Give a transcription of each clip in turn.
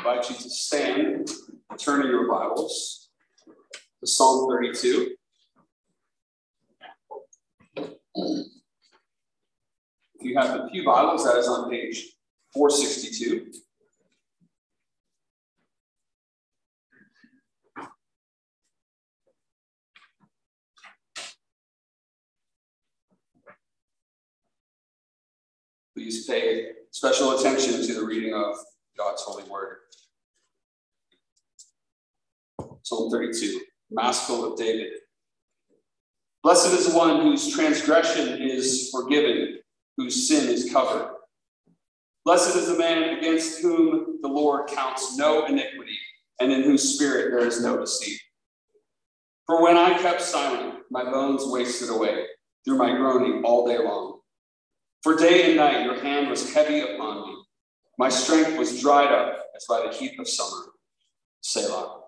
invite you to stand, turn in your Bibles to Psalm 32. If you have the Pew Bibles, that is on page 462. Please pay special attention to the reading of God's holy word. Psalm 32, Maskil of David. Blessed is the one whose transgression is forgiven, whose sin is covered. Blessed is the man against whom the Lord counts no iniquity, and in whose spirit there is no deceit. For when I kept silent, my bones wasted away through my groaning all day long. For day and night your hand was heavy upon me. My strength was dried up as by the heat of summer. Selah.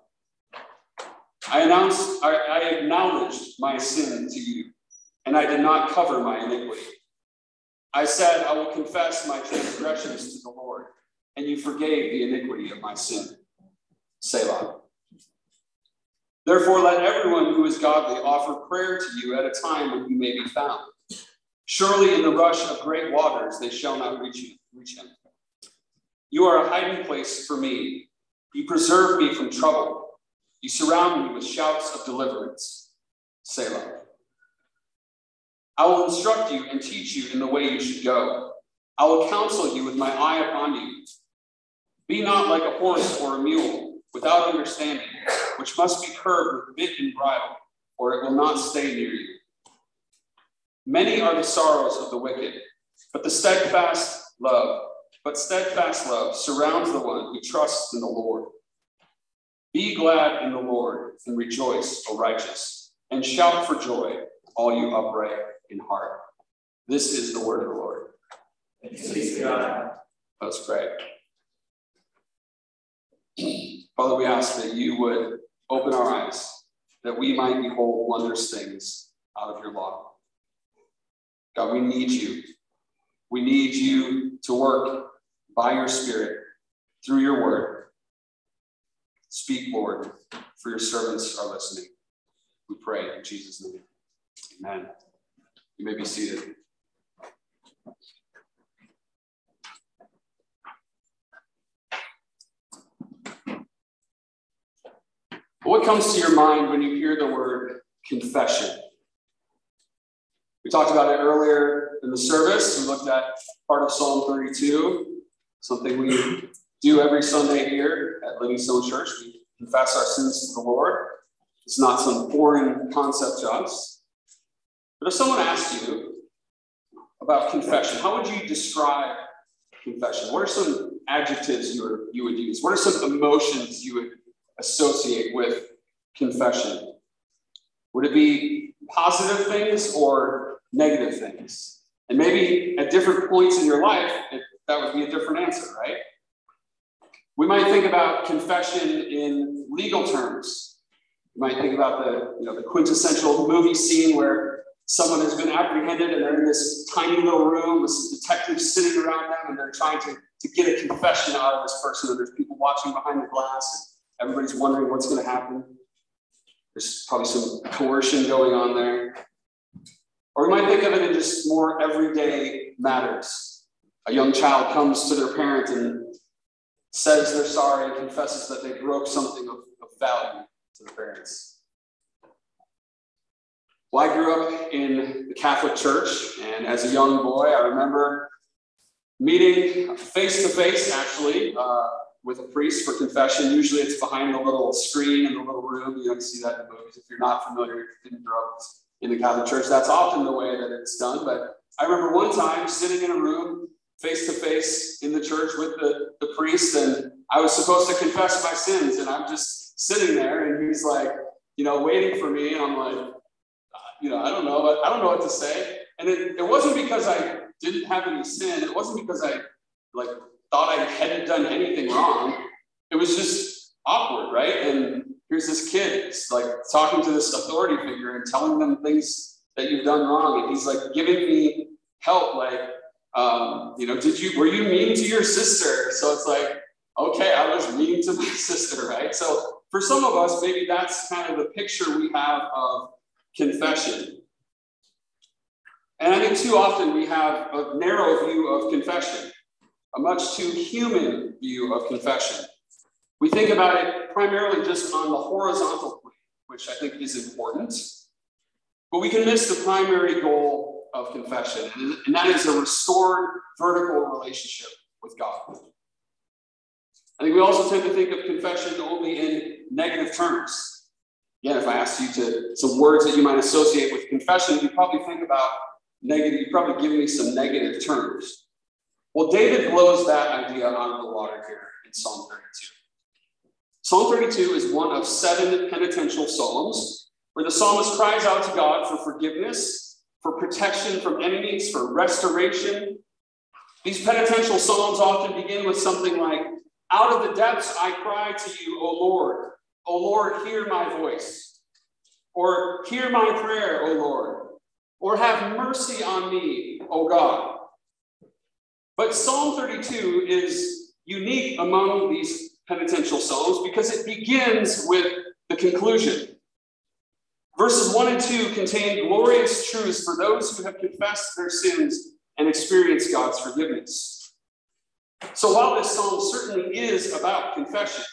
I announced, I, I acknowledged my sin to you, and I did not cover my iniquity. I said, I will confess my transgressions to the Lord, and you forgave the iniquity of my sin. Selah. Therefore, let everyone who is godly offer prayer to you at a time when you may be found. Surely in the rush of great waters they shall not reach, you, reach him. You are a hiding place for me. You preserve me from trouble. You surround me with shouts of deliverance. Selah. I will instruct you and teach you in the way you should go. I will counsel you with my eye upon you. Be not like a horse or a mule without understanding, which must be curbed with bit and bridle, or it will not stay near you. Many are the sorrows of the wicked, but the steadfast love, but steadfast love surrounds the one who trusts in the Lord. Be glad in the Lord and rejoice, O righteous, and shout for joy, all you upright in heart. This is the word of the Lord. Let's pray. Father, we ask that you would open our eyes, that we might behold wondrous things out of your law. God, we need you. We need you to work by your Spirit through your word Speak, Lord, for your servants are listening. We pray in Jesus' name. Amen. You may be seated. What comes to your mind when you hear the word confession? We talked about it earlier in the service. We looked at part of Psalm 32, something we do every Sunday here at Livingstone Church. We confess our sins to the Lord. It's not some foreign concept to us. But if someone asked you about confession, how would you describe confession? What are some adjectives you, are, you would use? What are some emotions you would associate with confession? Would it be positive things or negative things? And maybe at different points in your life, that would be a different answer, right? We might think about confession in legal terms. You might think about the, you know, the quintessential movie scene where someone has been apprehended and they're in this tiny little room with some detectives sitting around them and they're trying to, to get a confession out of this person and there's people watching behind the glass and everybody's wondering what's going to happen. There's probably some coercion going on there. Or we might think of it in just more everyday matters. A young child comes to their parent and says they're sorry and confesses that they broke something of, of value to the parents. Well, I grew up in the Catholic Church, and as a young boy, I remember meeting face to face, actually, uh, with a priest for confession. Usually it's behind the little screen in the little room. You don't see that in movies. If you're not familiar, if you didn't grow up in the Catholic Church, that's often the way that it's done. But I remember one time sitting in a room face to face in the church with the, the priest, and I was supposed to confess my sins, and I'm just sitting there, and he's like, you know, waiting for me, and I'm like, uh, you know, I don't know, I don't know what to say. And it, it wasn't because I didn't have any sin. It wasn't because I like thought I hadn't done anything wrong. It was just awkward, right? And here's this kid like talking to this authority figure and telling them things that you've done wrong, and he's like giving me help, like um, you know, did you were you mean to your sister? So it's like, okay, I was mean to my sister, right? So for some of us, maybe that's kind of the picture we have of confession. And I think too often we have a narrow view of confession, a much too human view of confession. We think about it primarily just on the horizontal plane, which I think is important, but we can miss the primary goal of confession, and that is a restored vertical relationship with God. I think we also tend to think of confession only in negative terms. Again, if I asked you to some words that you might associate with confession, you probably think about negative, you probably give me some negative terms. Well, David blows that idea out of the water here in Psalm 32. Psalm 32 is one of seven penitential psalms where the psalmist cries out to God for forgiveness, for protection from enemies, for restoration. These penitential psalms often begin with something like, out of the depths I cry to you, O Lord. O Lord, hear my voice. Or hear my prayer, O Lord. Or have mercy on me, O God. But Psalm 32 is unique among these penitential psalms because it begins with the conclusion. Verses 1 and 2 contain glorious truths for those who have confessed their sins and experienced God's forgiveness. So while this psalm certainly is about confession,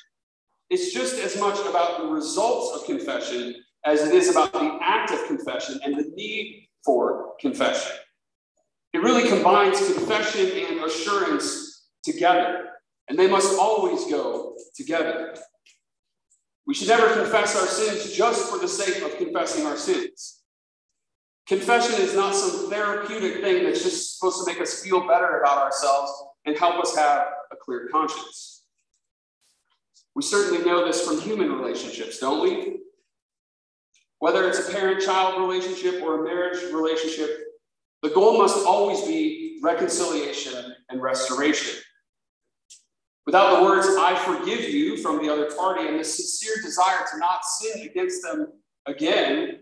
it's just as much about the results of confession as it is about the act of confession and the need for confession. It really combines confession and assurance together, and they must always go together. We should never confess our sins just for the sake of confessing our sins. Confession is not some therapeutic thing that's just supposed to make us feel better about ourselves and help us have a clear conscience. We certainly know this from human relationships, don't we? Whether it's a parent child relationship or a marriage relationship, the goal must always be reconciliation and restoration. Without the words, I forgive you from the other party and the sincere desire to not sin against them again,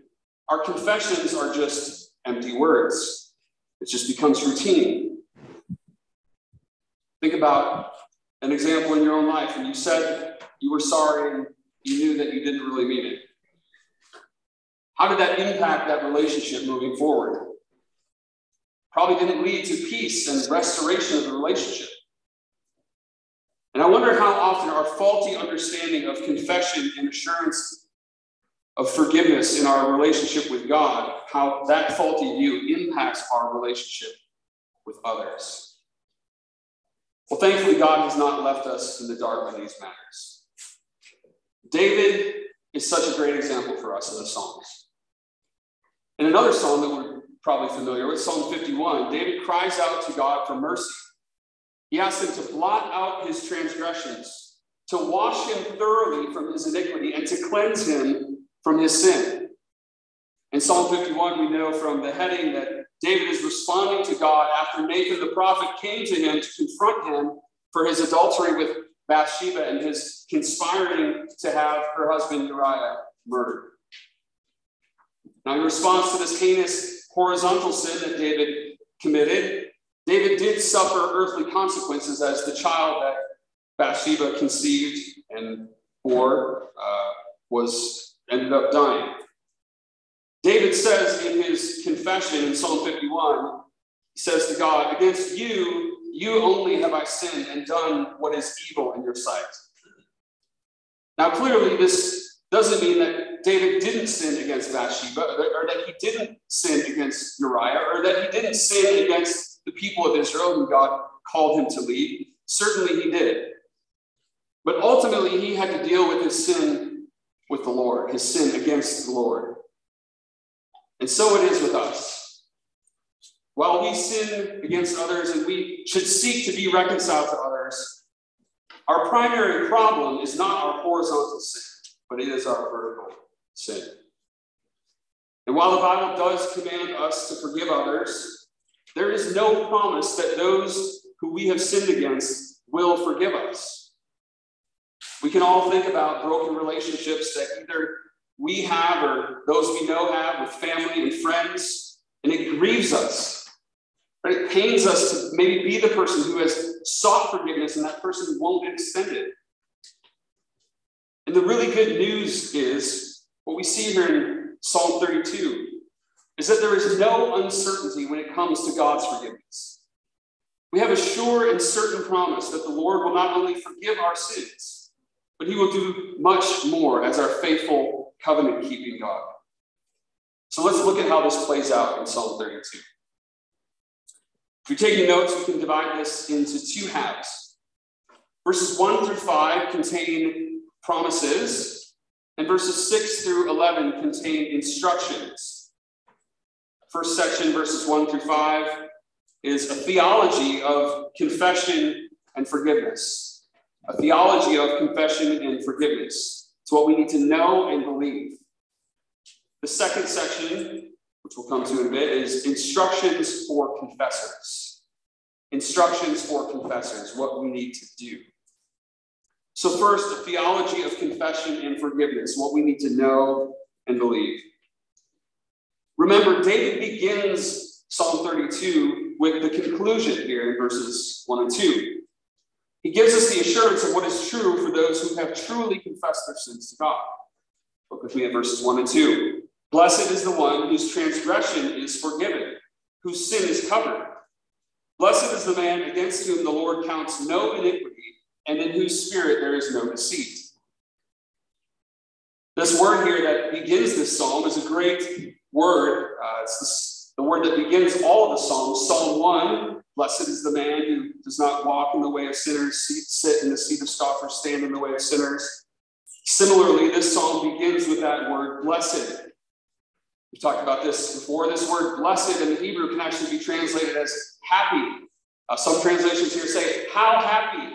our confessions are just empty words. It just becomes routine. Think about an example in your own life and you said you were sorry and you knew that you didn't really mean it. How did that impact that relationship moving forward? Probably didn't lead to peace and restoration of the relationship. I wonder how often our faulty understanding of confession and assurance of forgiveness in our relationship with God, how that faulty view impacts our relationship with others. Well, thankfully, God has not left us in the dark on these matters. David is such a great example for us in the Psalms. In another psalm that we're probably familiar with, Psalm 51, David cries out to God for mercy. He asks him to blot out his transgressions, to wash him thoroughly from his iniquity, and to cleanse him from his sin. In Psalm 51, we know from the heading that David is responding to God after Nathan the prophet came to him to confront him for his adultery with Bathsheba and his conspiring to have her husband Uriah murdered. Now, in response to this heinous horizontal sin that David committed, David did suffer earthly consequences as the child that Bathsheba conceived and bore uh, was ended up dying. David says in his confession in Psalm 51, he says to God, Against you, you only have I sinned and done what is evil in your sight. Now, clearly, this doesn't mean that David didn't sin against Bathsheba, or that he didn't sin against Uriah, or that he didn't sin against the people of Israel who God called him to lead. Certainly, he did. But ultimately, he had to deal with his sin with the Lord, his sin against the Lord. And so it is with us. While we sin against others and we should seek to be reconciled to others, our primary problem is not our horizontal sin, but it is our vertical sin. And while the Bible does command us to forgive others, there is no promise that those who we have sinned against will forgive us. We can all think about broken relationships that either we have or those we know have with family and friends, and it grieves us. Right? It pains us to maybe be the person who has sought forgiveness and that person won't extend it. And the really good news is what we see here in Psalm 32 is that there is no uncertainty when it comes to God's forgiveness. We have a sure and certain promise that the Lord will not only forgive our sins, but he will do much more as our faithful covenant keeping God. So let's look at how this plays out in Psalm 32. If you're taking notes, we can divide this into two halves. Verses 1 through 5 contain promises, and verses 6 through 11 contain instructions. First section, verses 1 through 5, is a theology of confession and forgiveness. A theology of confession and forgiveness. It's what we need to know and believe. The second section, which we'll come to in a bit, is instructions for confessors. Instructions for confessors, what we need to do. So, first, a theology of confession and forgiveness, what we need to know and believe. Remember, David begins Psalm 32 with the conclusion here in verses 1 and 2. He gives us the assurance of what is true for those who have truly confessed their sins to God. Look with me at verses 1 and 2. Blessed is the one whose transgression is forgiven, whose sin is covered. Blessed is the man against whom the Lord counts no iniquity, and in whose spirit there is no deceit. This word here that begins this psalm is a great word. Uh, it's the word that begins all of the psalms. Psalm 1 Blessed is the man who does not walk in the way of sinners, sit in the seat of scoffers, stand in the way of sinners. Similarly, this psalm begins with that word blessed. We've talked about this before. This word blessed in the Hebrew can actually be translated as happy. Uh, some translations here say, How happy.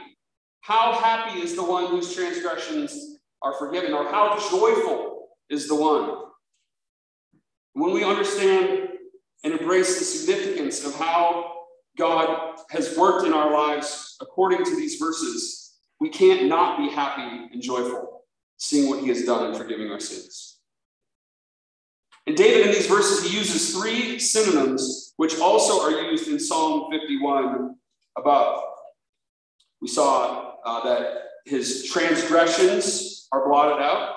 How happy is the one whose transgressions are forgiven, or how joyful is the one. When we understand and embrace the significance of how God has worked in our lives according to these verses, we can't not be happy and joyful seeing what he has done in forgiving our sins. And David, in these verses, he uses three synonyms, which also are used in Psalm 51 above. We saw uh, that his transgressions are blotted out,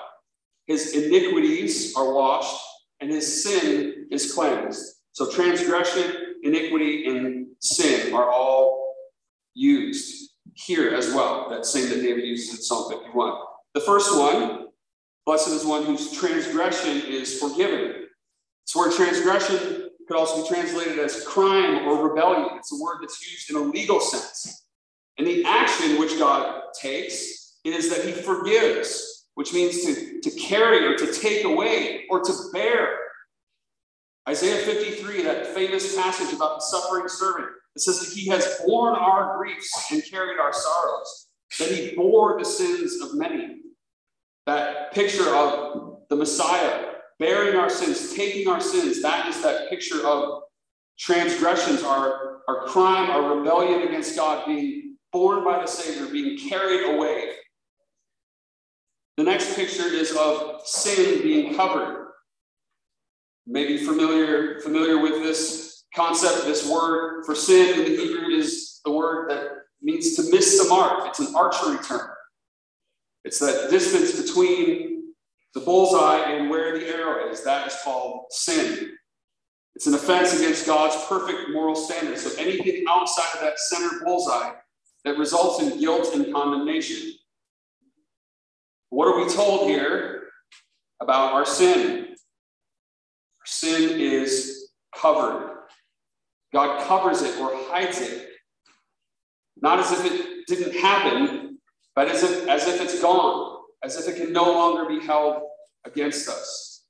his iniquities are washed, and his sin is cleansed. So, transgression, iniquity, and sin are all used here as well. That same that David uses in Psalm 51. The first one Blessed is one whose transgression is forgiven. This word transgression could also be translated as crime or rebellion. It's a word that's used in a legal sense. And the action which God takes is that he forgives, which means to, to carry or to take away or to bear. Isaiah 53, that famous passage about the suffering servant, it says that he has borne our griefs and carried our sorrows, that he bore the sins of many that picture of the Messiah bearing our sins, taking our sins, that is that picture of transgressions, our, our crime, our rebellion against God being borne by the Savior, being carried away. The next picture is of sin being covered. Maybe familiar, familiar with this concept, this word for sin in the Hebrew is the word that means to miss the mark. It's an archery term. It's that distance between the bullseye and where the arrow is. That is called sin. It's an offense against God's perfect moral standards. So anything outside of that center bullseye that results in guilt and condemnation. What are we told here about our sin? Our sin is covered. God covers it or hides it. Not as if it didn't happen, but as if, as if it's gone, as if it can no longer be held against us.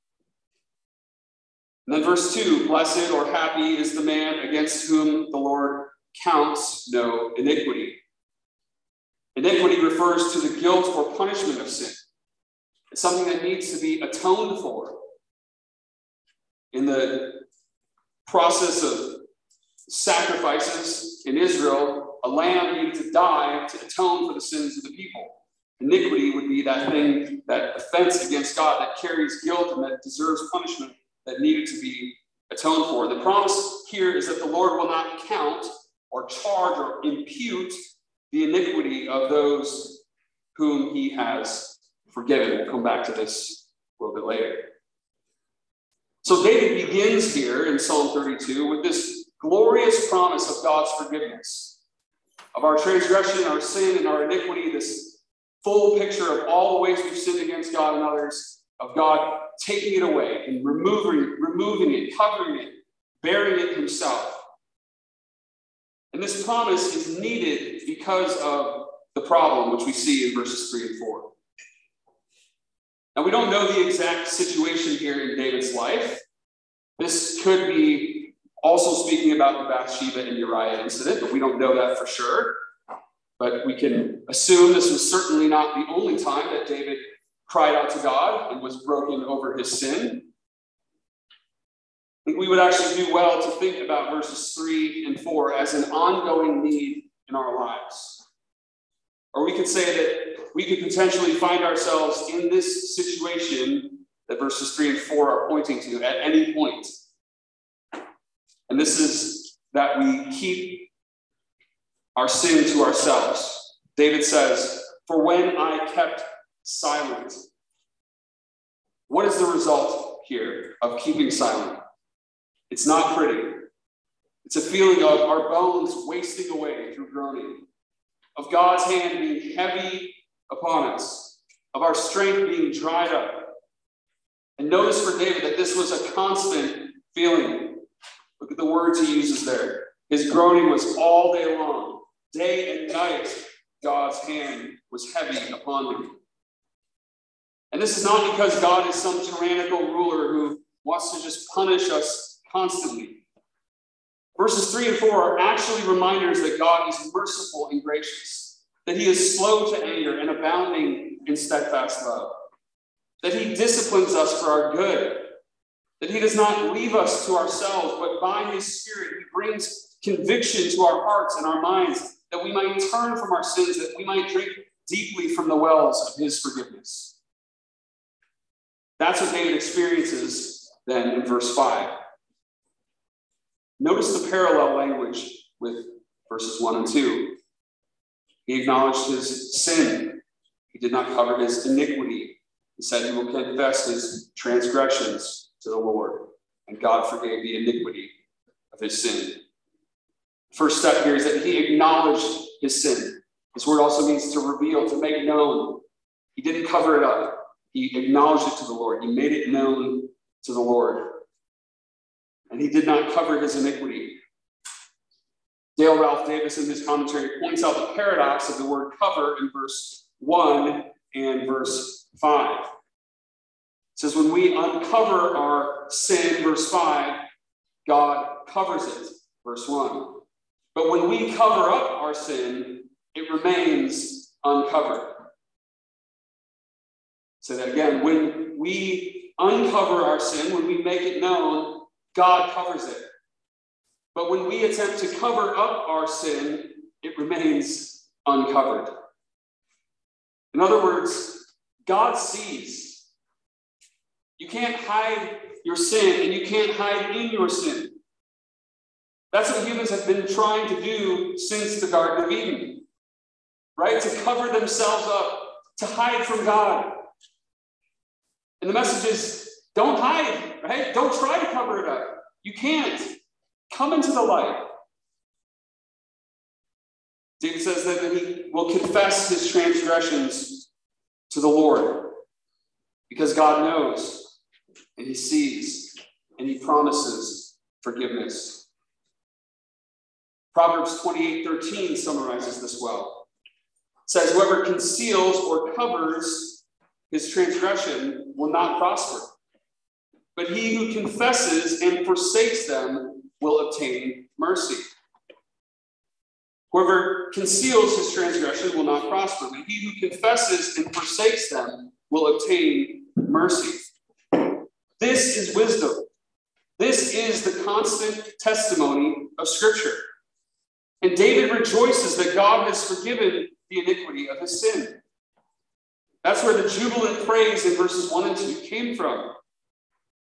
And then verse 2 Blessed or happy is the man against whom the Lord counts no iniquity. Iniquity refers to the guilt or punishment of sin. It's something that needs to be atoned for. In the process of sacrifices in Israel, a lamb needed to die to atone for the sins of the people. Iniquity would be that thing, that offense against God that carries guilt and that deserves punishment that needed to be atoned for. The promise here is that the Lord will not count or charge or impute the iniquity of those whom he has forgiven. We'll come back to this a little bit later. So David begins here in Psalm 32 with this glorious promise of God's forgiveness of our transgression, our sin, and our iniquity, this full picture of all the ways we've sinned against God and others, of God taking it away and removing, removing it, covering it, bearing it himself. And this promise is needed because of the problem, which we see in verses 3 and 4. Now, we don't know the exact situation here in David's life. This could be also speaking about the Bathsheba and Uriah incident, but we don't know that for sure. But we can assume this was certainly not the only time that David cried out to God and was broken over his sin. I think we would actually do well to think about verses 3 and 4 as an ongoing need in our lives. Or we could say that we could potentially find ourselves in this situation that verses 3 and 4 are pointing to at any point. And this is that we keep our sin to ourselves. David says, For when I kept silent. What is the result here of keeping silent? It's not pretty. It's a feeling of our bones wasting away through groaning, of God's hand being heavy upon us, of our strength being dried up. And notice for David that this was a constant feeling. Look at the words he uses there. His groaning was all day long, day and night. God's hand was heavy upon him. And this is not because God is some tyrannical ruler who wants to just punish us constantly. Verses 3 and 4 are actually reminders that God is merciful and gracious, that he is slow to anger and abounding in steadfast love, that he disciplines us for our good, that he does not leave us to ourselves, but by his Spirit, he brings conviction to our hearts and our minds, that we might turn from our sins, that we might drink deeply from the wells of his forgiveness. That's what David experiences then in verse 5. Notice the parallel language with verses 1 and 2. He acknowledged his sin, he did not cover his iniquity. He said he will confess his transgressions to the Lord, and God forgave the iniquity of his sin. First step here is that he acknowledged his sin. This word also means to reveal, to make known. He didn't cover it up. He acknowledged it to the Lord. He made it known to the Lord. And he did not cover his iniquity. Dale Ralph Davis, in his commentary, points out the paradox of the word cover in verse 1 and verse 5. It says, When we uncover our sin, verse 5, God covers it, verse 1. But when we cover up our sin, it remains uncovered. Say that again. When we uncover our sin, when we make it known, God covers it. But when we attempt to cover up our sin, it remains uncovered. In other words, God sees. You can't hide your sin, and you can't hide in your sin. That's what humans have been trying to do since the Garden of Eden, right? To cover themselves up, to hide from God. And the message is don't hide, right? Don't try to cover it up. You can't. Come into the light. David says that he will confess his transgressions to the Lord because God knows and he sees and he promises forgiveness. Proverbs 28 13 summarizes this well. It says, Whoever conceals or covers his transgression will not prosper. But he who confesses and forsakes them will obtain mercy. Whoever conceals his transgression will not prosper, but he who confesses and forsakes them will obtain mercy. This is wisdom. This is the constant testimony of Scripture. And David rejoices that God has forgiven the iniquity of his sin. That's where the jubilant praise in verses 1 and 2 came from.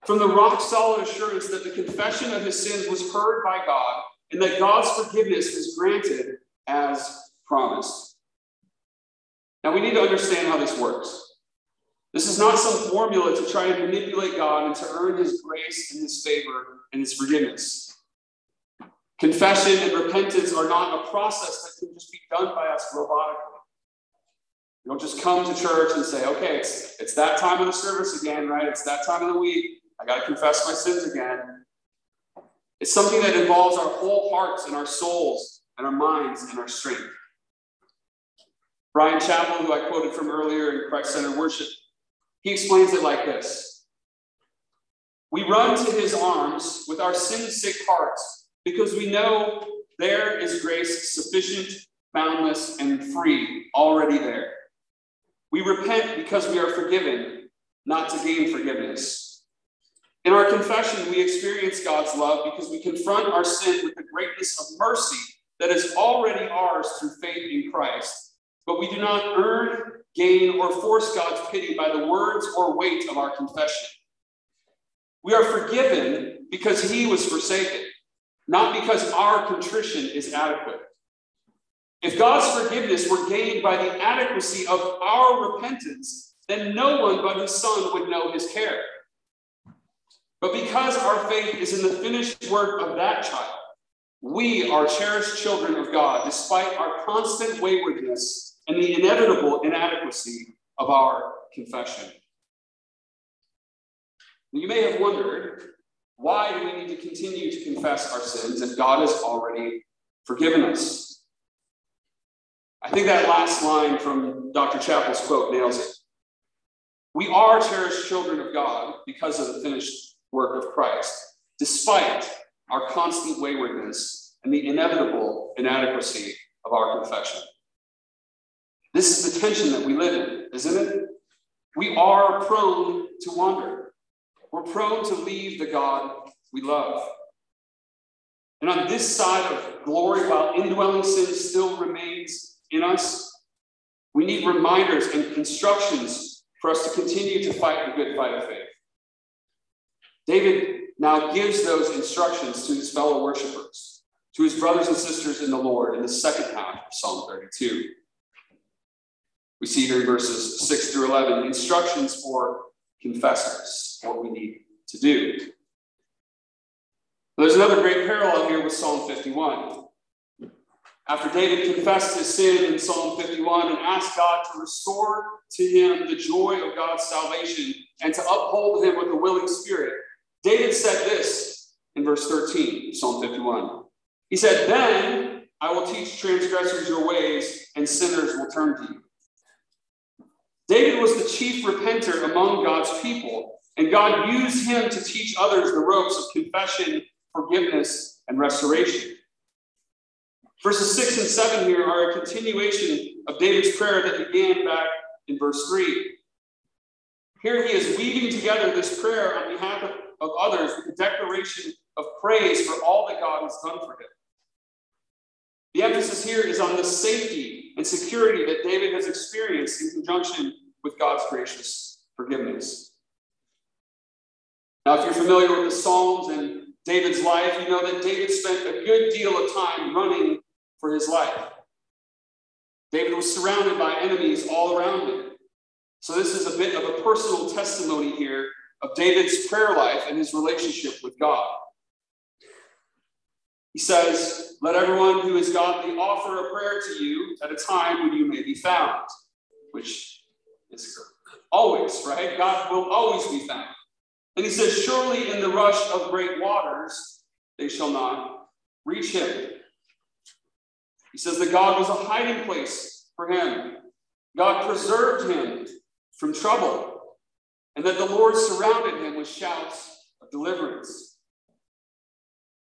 From the rock solid assurance that the confession of his sins was heard by God and that God's forgiveness was granted as promised. Now, we need to understand how this works. This is not some formula to try to manipulate God and to earn his grace and his favor and his forgiveness. Confession and repentance are not a process that can just be done by us robotically. You don't just come to church and say, okay, it's, it's that time of the service again, right? It's that time of the week. I got to confess my sins again. It's something that involves our whole hearts and our souls and our minds and our strength. Bryan Chapell, who I quoted from earlier in Christ Centered Worship, he explains it like this We run to his arms with our sin sick hearts because we know there is grace sufficient, boundless, and free already there. We repent because we are forgiven, not to gain forgiveness. In our confession, we experience God's love because we confront our sin with the greatness of mercy that is already ours through faith in Christ. But we do not earn, gain, or force God's pity by the words or weight of our confession. We are forgiven because he was forsaken, not because our contrition is adequate. If God's forgiveness were gained by the adequacy of our repentance, then no one but his Son would know his care. But because our faith is in the finished work of that child, we are cherished children of God, despite our constant waywardness and the inevitable inadequacy of our confession. You may have wondered why do we need to continue to confess our sins if God has already forgiven us? I think that last line from Dr. Chapell's quote nails it. We are cherished children of God because of the finished work of Christ, despite our constant waywardness and the inevitable inadequacy of our confession. This is the tension that we live in, isn't it? We are prone to wander. We're prone to leave the God we love. And on this side of glory, while indwelling sin still remains in us. We need reminders and instructions for us to continue to fight the good fight of faith. David now gives those instructions to his fellow worshipers, to his brothers and sisters in the Lord in the second half of Psalm 32. We see here in verses 6 through 11 instructions for confessors, what we need to do. There's another great parallel here with Psalm 51. After David confessed his sin in Psalm 51 and asked God to restore to him the joy of God's salvation and to uphold him with a willing spirit, David said this in verse 13, Psalm 51. He said, Then I will teach transgressors your ways, and sinners will turn to you. David was the chief repenter among God's people, and God used him to teach others the ropes of confession, forgiveness, and restoration. Verses 6 and 7 here are a continuation of David's prayer that began back in verse 3. Here he is weaving together this prayer on behalf of, of others with a declaration of praise for all that God has done for him. The emphasis here is on the safety and security that David has experienced in conjunction with God's gracious forgiveness. Now, if you're familiar with the Psalms and David's life, you know that David spent a good deal of time running for his life. David was surrounded by enemies all around him. So, this is a bit of a personal testimony here of David's prayer life and his relationship with God. He says, Let everyone who is godly offer a prayer to you at a time when you may be found, which is always, right? God will always be found. And he says, Surely in the rush of great waters, they shall not reach him. He says that God was a hiding place for him. God preserved him from trouble, and that the Lord surrounded him with shouts of deliverance.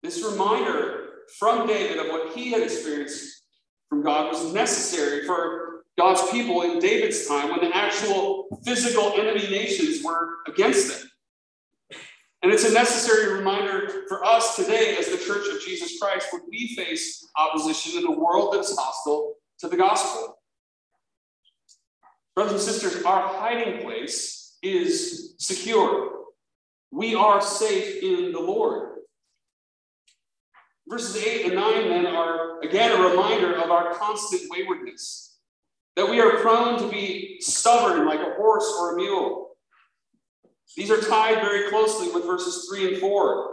This reminder from David of what he had experienced from God was necessary for God's people in David's time when the actual physical enemy nations were against them. And it's a necessary reminder for us today as the Church of Jesus Christ when we face opposition in a world that is hostile to the gospel. Brothers and sisters, our hiding place is secure. We are safe in the Lord. Verses 8 and 9 then are again a reminder of our constant waywardness, that we are prone to be stubborn like a horse or a mule. These are tied very closely with verses 3 and 4.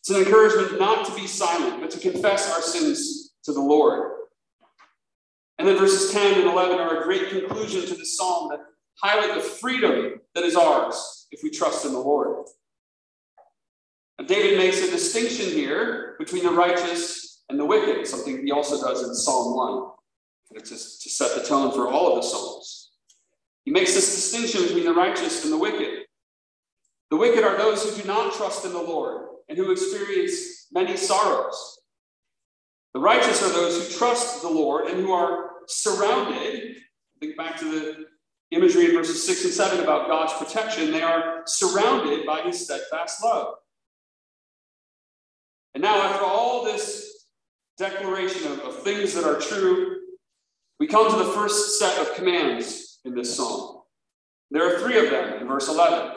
It's an encouragement not to be silent, but to confess our sins to the Lord. And then verses 10 and 11 are a great conclusion to the psalm that highlight the freedom that is ours if we trust in the Lord. And David makes a distinction here between the righteous and the wicked, something he also does in Psalm 1, to, to set the tone for all of the Psalms. He makes this distinction between the righteous and the wicked. The wicked are those who do not trust in the Lord and who experience many sorrows. The righteous are those who trust the Lord and who are surrounded. Think back to the imagery in verses 6 and 7 about God's protection. They are surrounded by his steadfast love. And now, after all this declaration of, of things that are true, we come to the first set of commands in this psalm. There are three of them in verse 11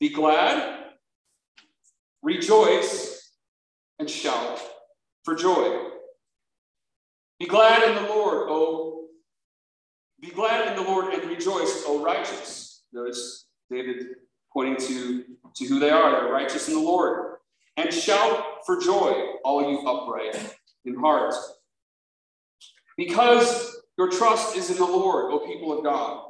Be glad, rejoice, and shout for joy. Be glad in the Lord, O be glad in the Lord and rejoice, O righteous. Notice David pointing to, to who they are. They're righteous in the Lord. And shout for joy, all you upright in heart. Because your trust is in the Lord, O people of God.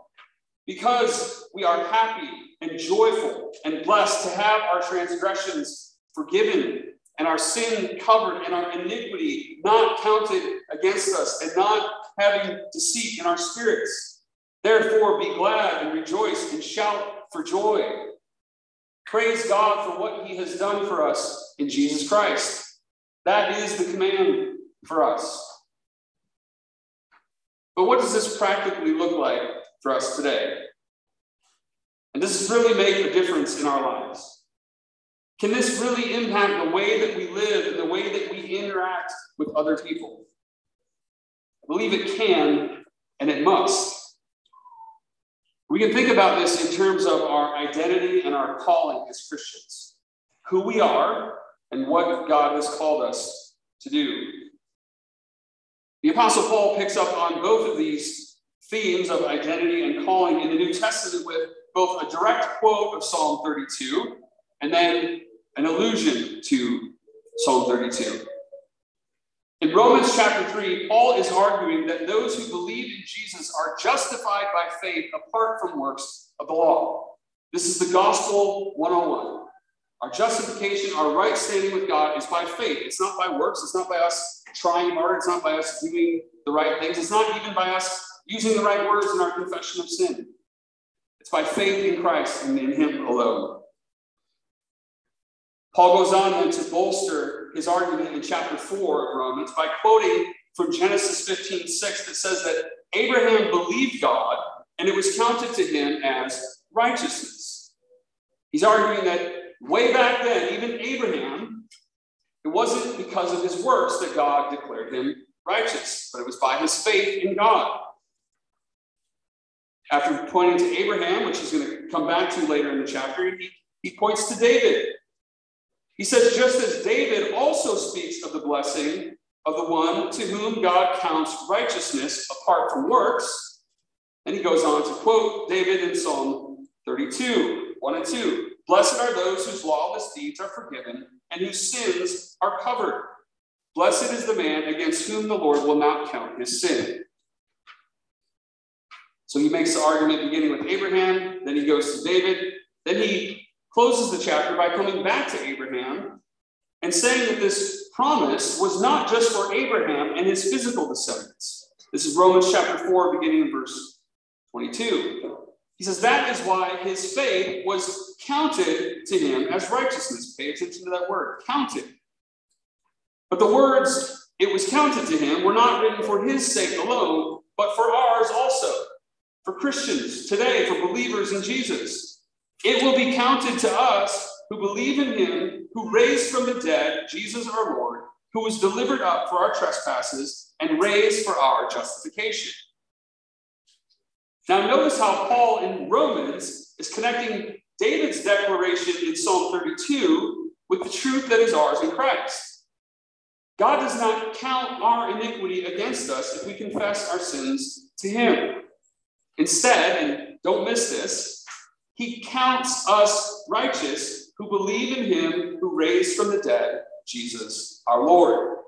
Because we are happy and joyful and blessed to have our transgressions forgiven and our sin covered and our iniquity not counted against us and not having deceit in our spirits. Therefore, be glad and rejoice and shout for joy. Praise God for what he has done for us in Jesus Christ. That is the command for us. But what does this practically look like for us today? And does this really make a difference in our lives? Can this really impact the way that we live and the way that we interact with other people? I believe it can and it must. We can think about this in terms of our identity and our calling as Christians, who we are and what God has called us to do. The Apostle Paul picks up on both of these themes of identity and calling in the New Testament with both a direct quote of Psalm 32 and then an allusion to Psalm 32. In Romans chapter 3, Paul is arguing that those who believe in Jesus are justified by faith apart from works of the law. This is the gospel 101. Our justification, our right standing with God is by faith. It's not by works. It's not by us trying hard. It's not by us doing the right things. It's not even by us using the right words in our confession of sin. It's by faith in Christ and in Him alone. Paul goes on then to bolster his argument in chapter 4 of Romans by quoting from Genesis 15 6 that says that Abraham believed God and it was counted to him as righteousness. He's arguing that way back then, even Abraham, it wasn't because of his works that God declared him righteous, but it was by his faith in God. After pointing to Abraham, which he's going to come back to later in the chapter, he, he points to David he says, just as David also speaks of the blessing of the one to whom God counts righteousness apart from works. And he goes on to quote David in Psalm 32, 1 and 2. Blessed are those whose lawless deeds are forgiven and whose sins are covered. Blessed is the man against whom the Lord will not count his sin. So he makes the argument beginning with Abraham, then he goes to David, then he closes the chapter by coming back to Abraham and saying that this promise was not just for Abraham and his physical descendants. This is Romans chapter 4, beginning in verse 22. He says, That is why his faith was counted to him as righteousness. Pay attention to that word, counted. But the words, it was counted to him, were not written for his sake alone, but for ours also, for Christians today, for believers in Jesus. It will be counted to us who believe in him who raised from the dead Jesus our Lord, who was delivered up for our trespasses and raised for our justification. Now, notice how Paul in Romans is connecting David's declaration in Psalm 32 with the truth that is ours in Christ. God does not count our iniquity against us if we confess our sins to Him. Instead, and don't miss this, He counts us righteous who believe in Him who raised from the dead Jesus our Lord.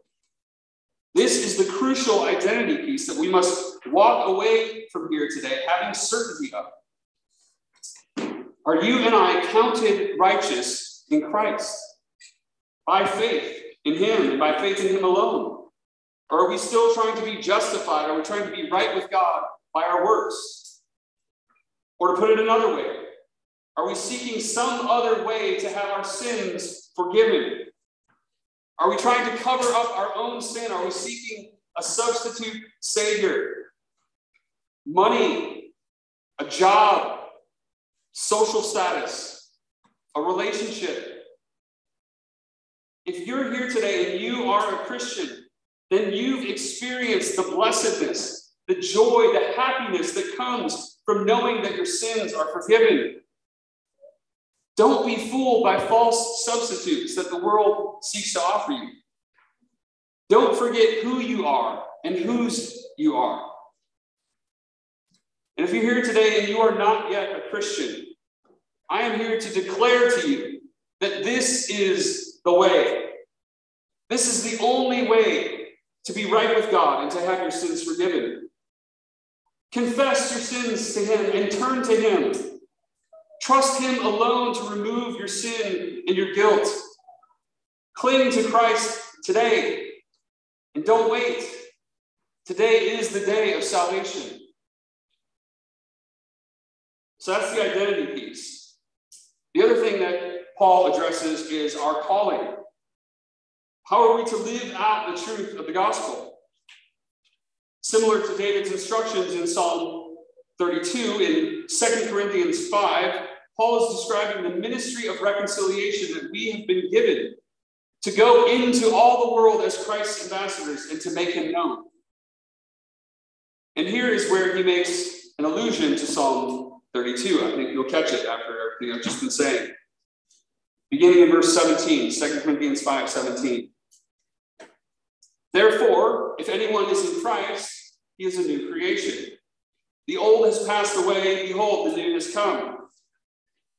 This is the crucial identity piece that we must walk away from here today having certainty of. Are you and I counted righteous in Christ by faith in Him and by faith in Him alone? Or are we still trying to be justified? Are we trying to be right with God by our works? Or to put it another way, are we seeking some other way to have our sins forgiven? Are we trying to cover up our own sin? Are we seeking a substitute Savior? Money, a job, social status, a relationship. If you're here today and you are a Christian, then you've experienced the blessedness, the joy, the happiness that comes from knowing that your sins are forgiven. Don't be fooled by false substitutes that the world seeks to offer you. Don't forget who you are and whose you are. And if you're here today and you are not yet a Christian, I am here to declare to you that this is the way. This is the only way to be right with God and to have your sins forgiven. Confess your sins to Him and turn to Him Trust Him alone to remove your sin and your guilt. Cling to Christ today and don't wait. Today is the day of salvation. So that's the identity piece. The other thing that Paul addresses is our calling. How are we to live out the truth of the gospel? Similar to David's instructions in Psalm 32, in 2 Corinthians 5, Paul is describing the ministry of reconciliation that we have been given to go into all the world as Christ's ambassadors and to make him known. And here is where he makes an allusion to Psalm 32. I think you'll catch it after everything I've just been saying. Beginning in verse 17, 2 Corinthians 5 17. Therefore, if anyone is in Christ, he is a new creation. The old has passed away, behold, the new has come.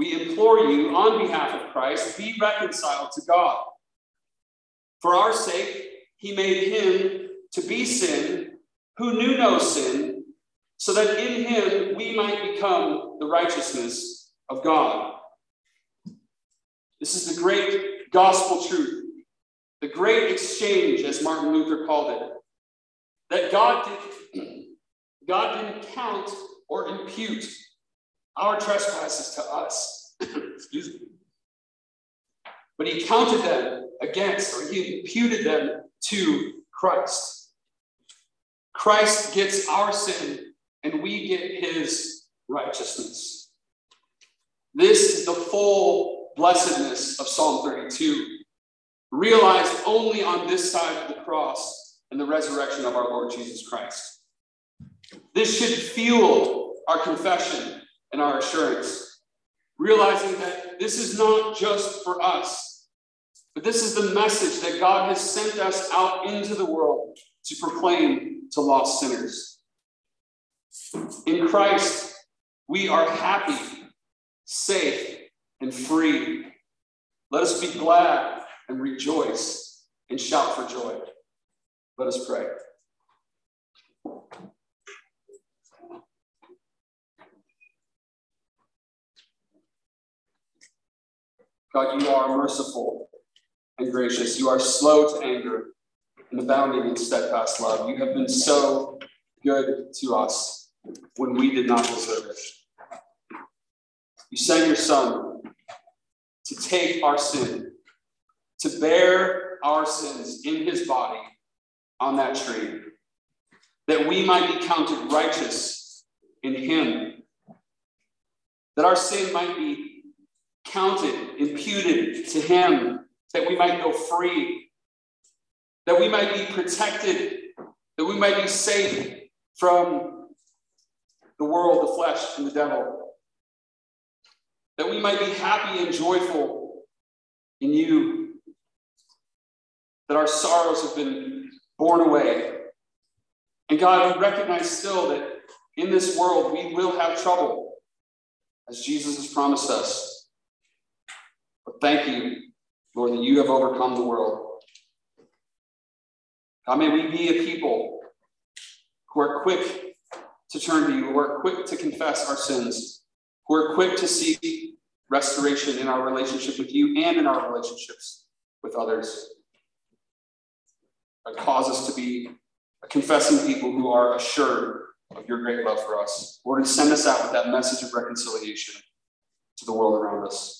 We implore you, on behalf of Christ, be reconciled to God. For our sake, he made him to be sin who knew no sin, so that in him we might become the righteousness of God. This is the great gospel truth, the great exchange, as Martin Luther called it, that God, did, God didn't count or impute our trespasses to us. Excuse me. But he counted them against, or he imputed them to Christ. Christ gets our sin, and we get his righteousness. This is the full blessedness of Psalm 32, realized only on this side of the cross and the resurrection of our Lord Jesus Christ. This should fuel our confession and our assurance, realizing that this is not just for us, but this is the message that God has sent us out into the world to proclaim to lost sinners. In Christ, we are happy, safe, and free. Let us be glad and rejoice and shout for joy. Let us pray. God, you are merciful and gracious. You are slow to anger and abounding in steadfast love. You have been so good to us when we did not deserve it. You sent your Son to take our sin, to bear our sins in his body on that tree, that we might be counted righteous in him, that our sin might be counted, imputed to him, that we might go free, that we might be protected, that we might be safe from the world, the flesh, and the devil, that we might be happy and joyful in you, that our sorrows have been borne away. And God, we recognize still that in this world we will have trouble, as Jesus has promised us. Thank you, Lord, that you have overcome the world. God, may we be a people who are quick to turn to you, who are quick to confess our sins, who are quick to seek restoration in our relationship with you and in our relationships with others. God, cause us to be a confessing people who are assured of your great love for us. Lord, and send us out with that message of reconciliation to the world around us.